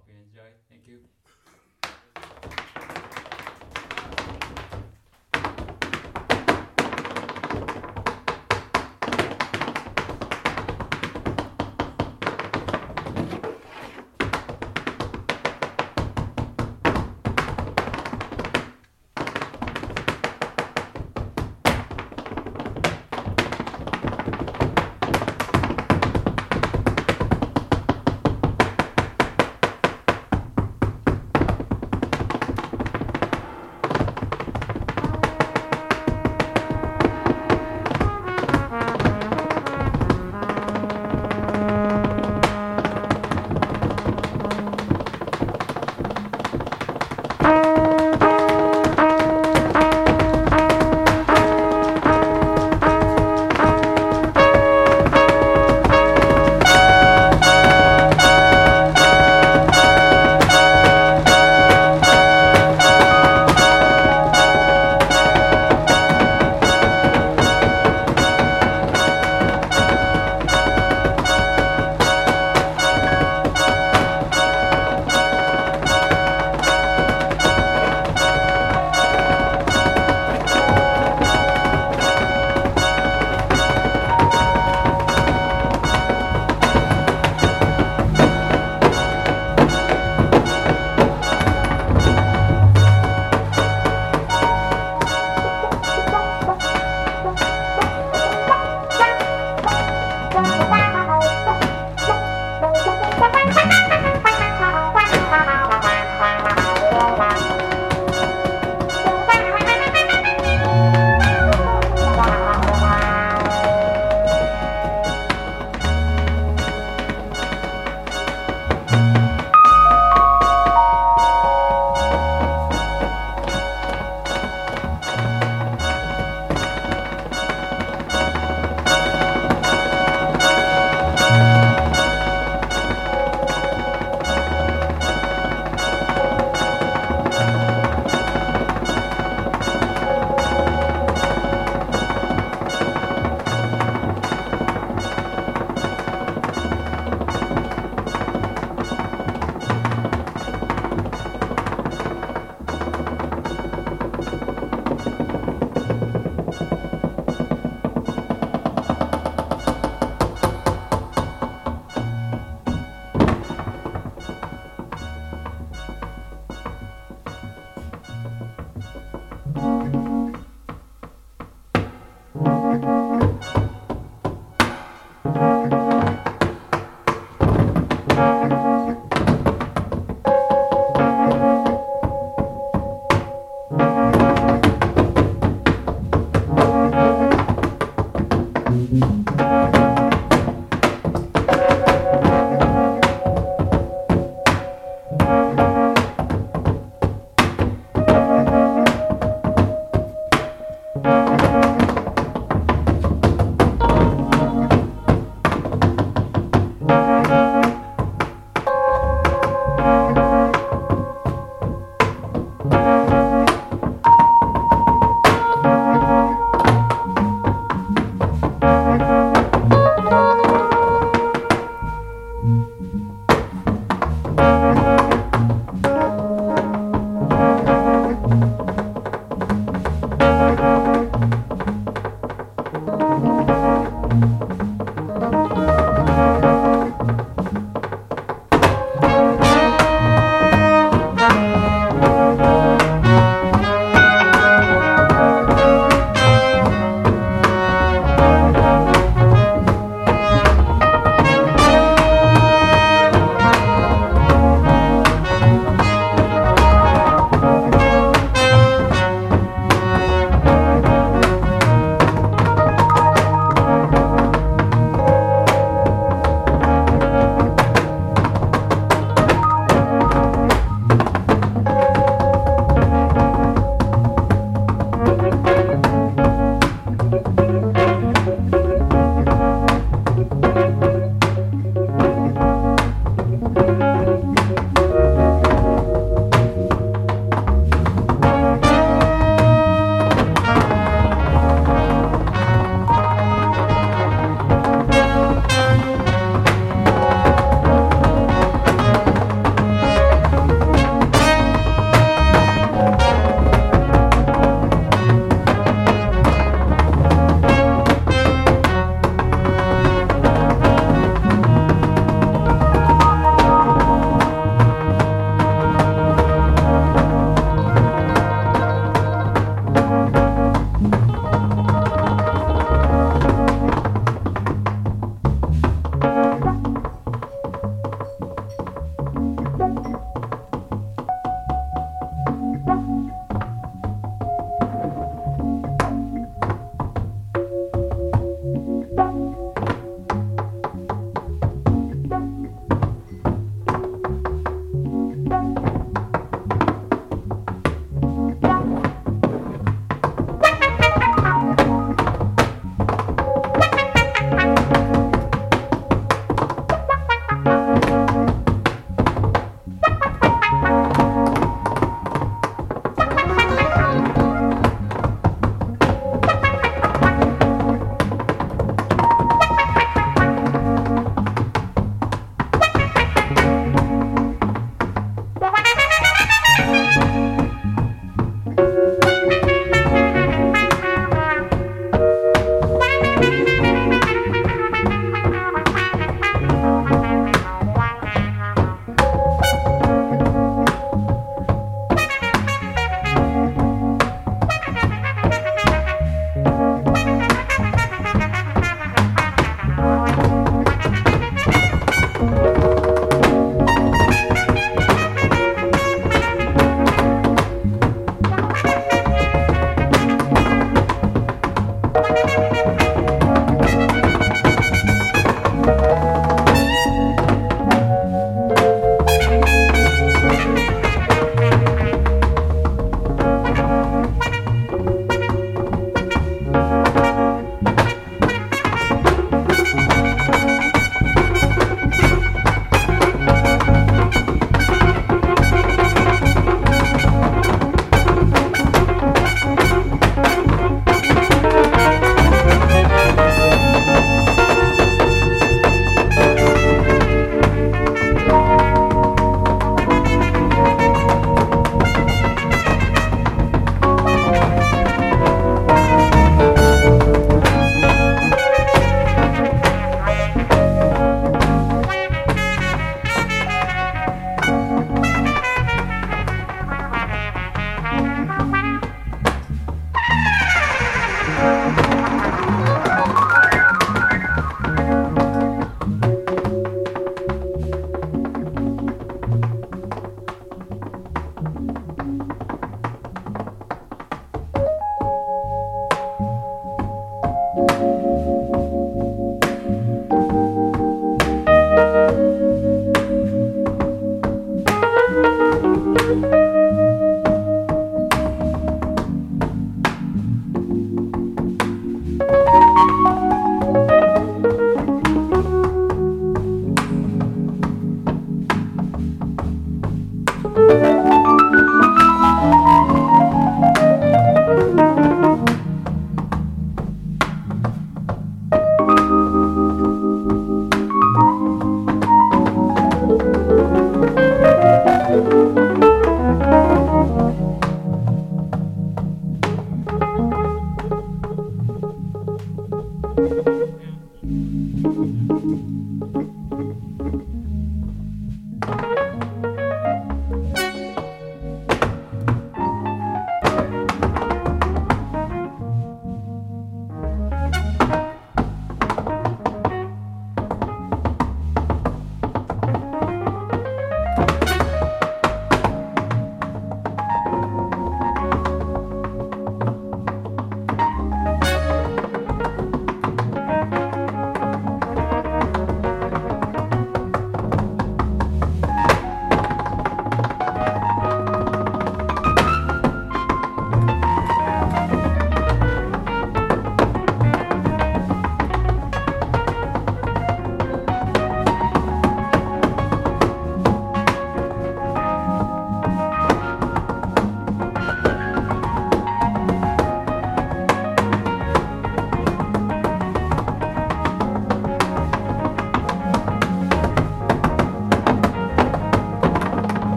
Hope you enjoy. Thank you.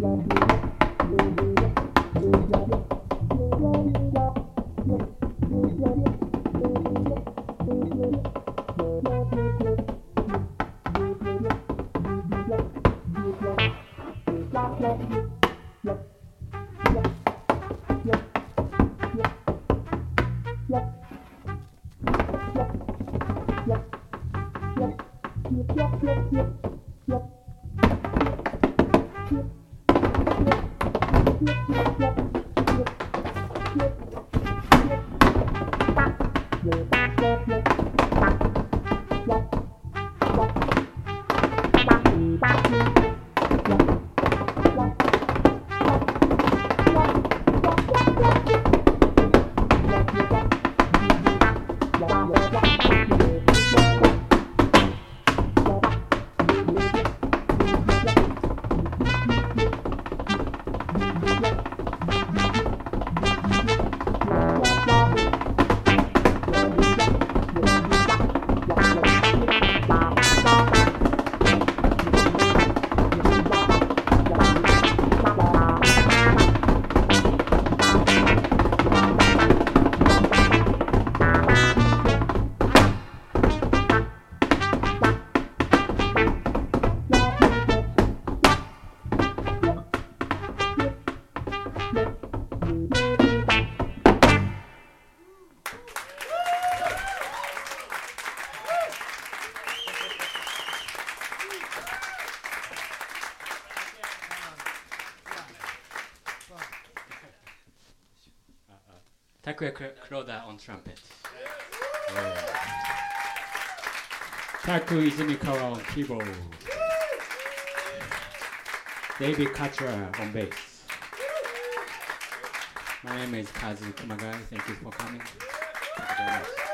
감사합니다. Kuroda on trumpet. Taku Izumikawa on keyboard. David Cutler on bass. My name is Kazu Kumagai. Thank you for coming. Thank you very much.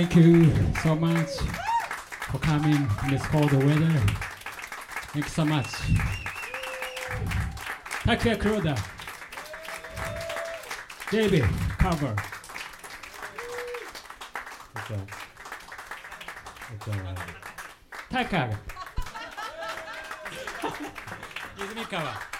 Thank you so much for coming in this cold weather. Thank you so much. Takuya Kuroda. David, cover. Good job. Taka. Izumikawa. I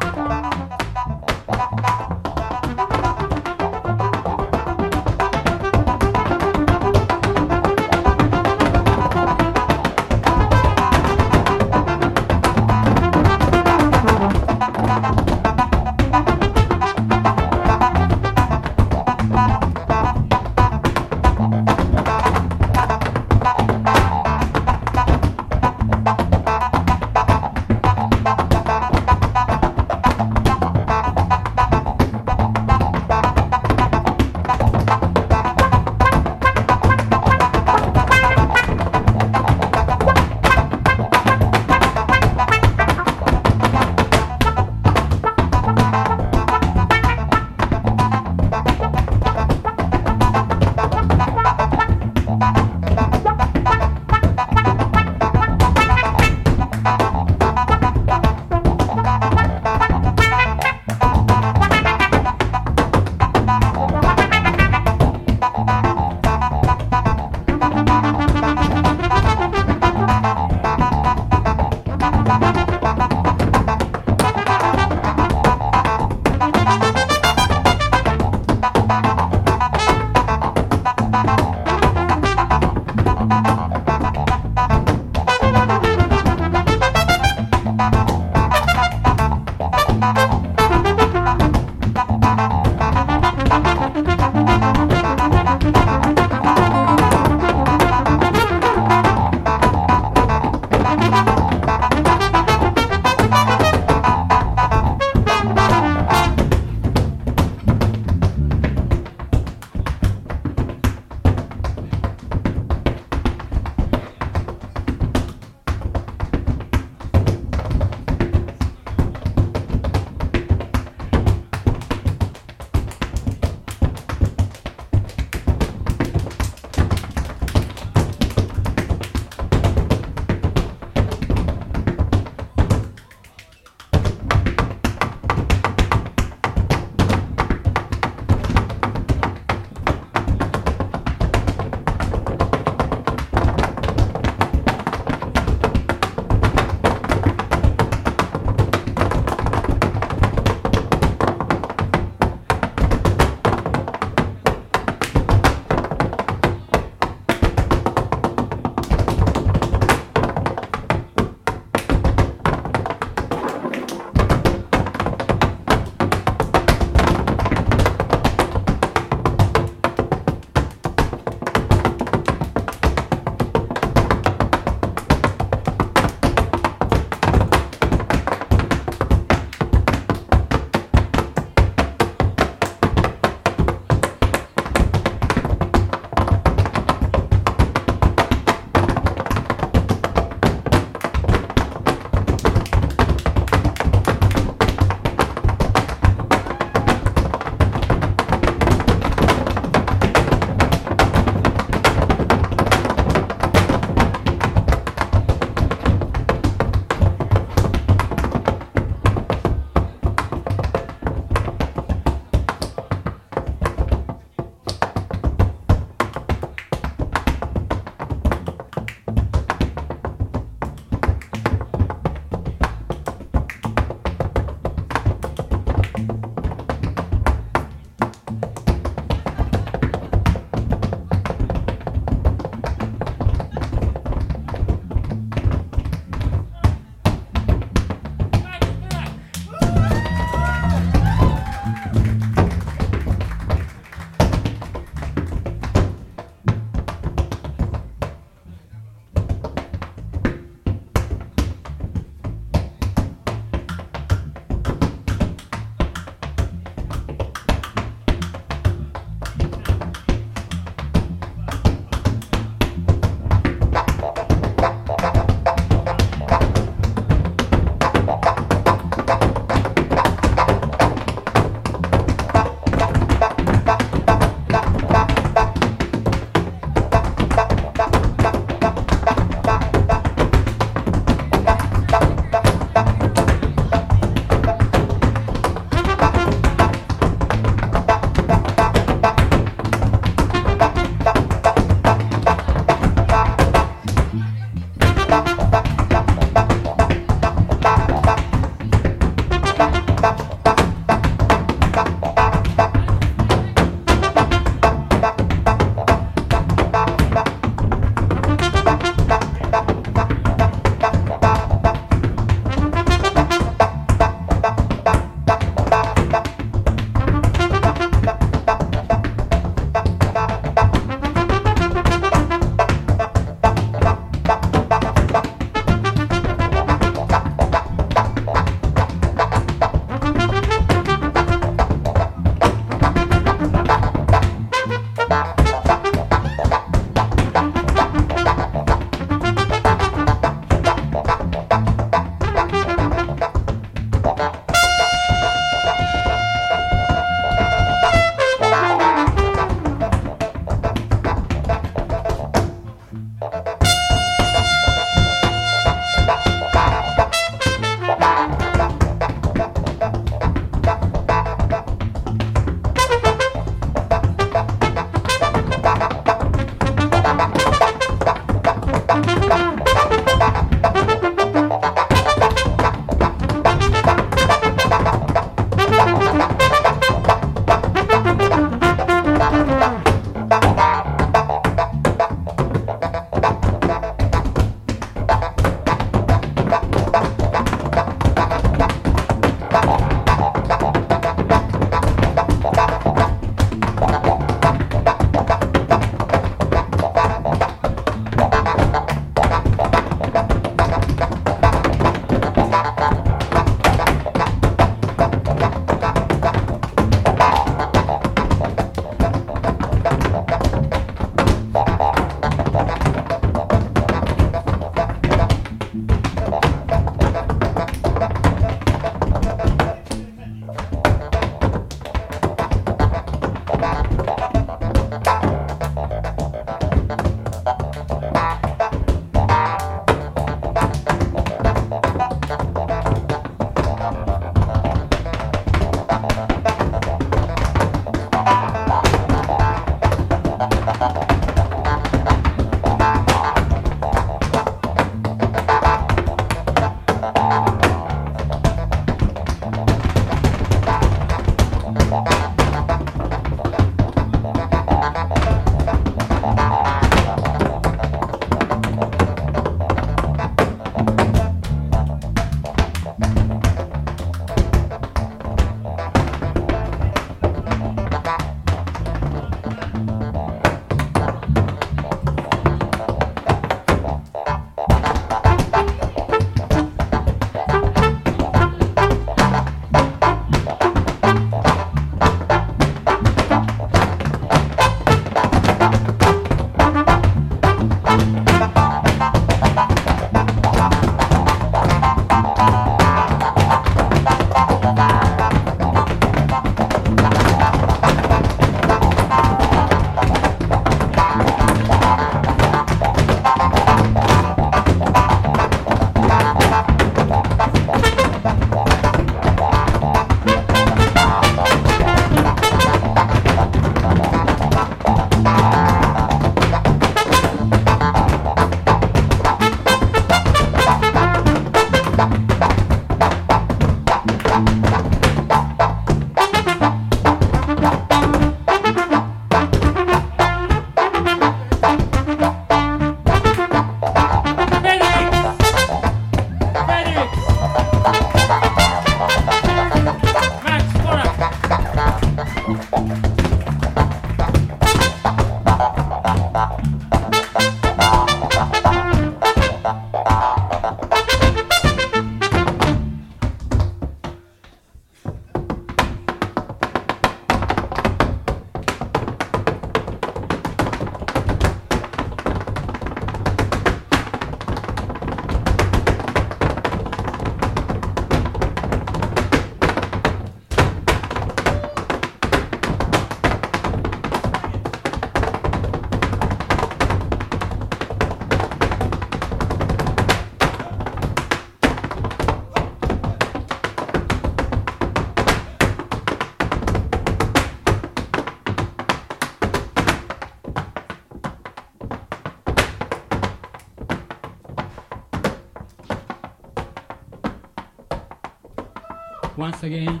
again.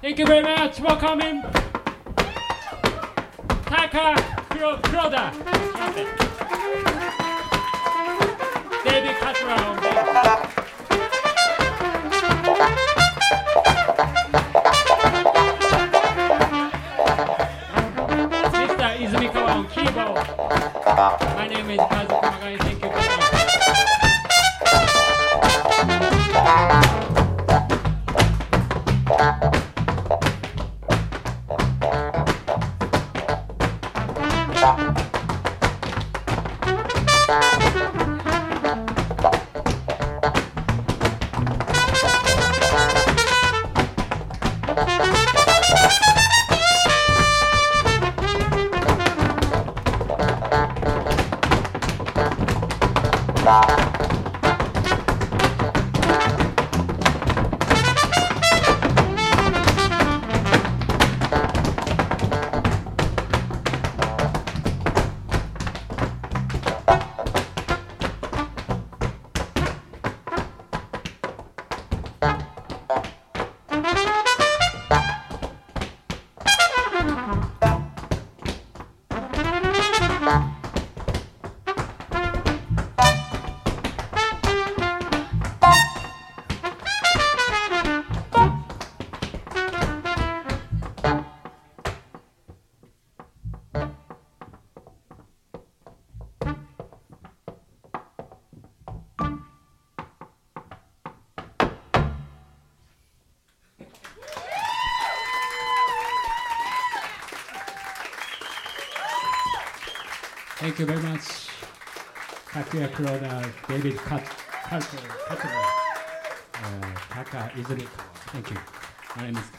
Thank you very much for coming. Taka Kuro- Kuroda. David Cutler on bass. Mr. Izumikawa on keyboard. My name is Kazu Kumagai. Thank Thank you very much. Takuya Kuroda, David Cutler, uh, Taka Izumi. Thank you. My name is.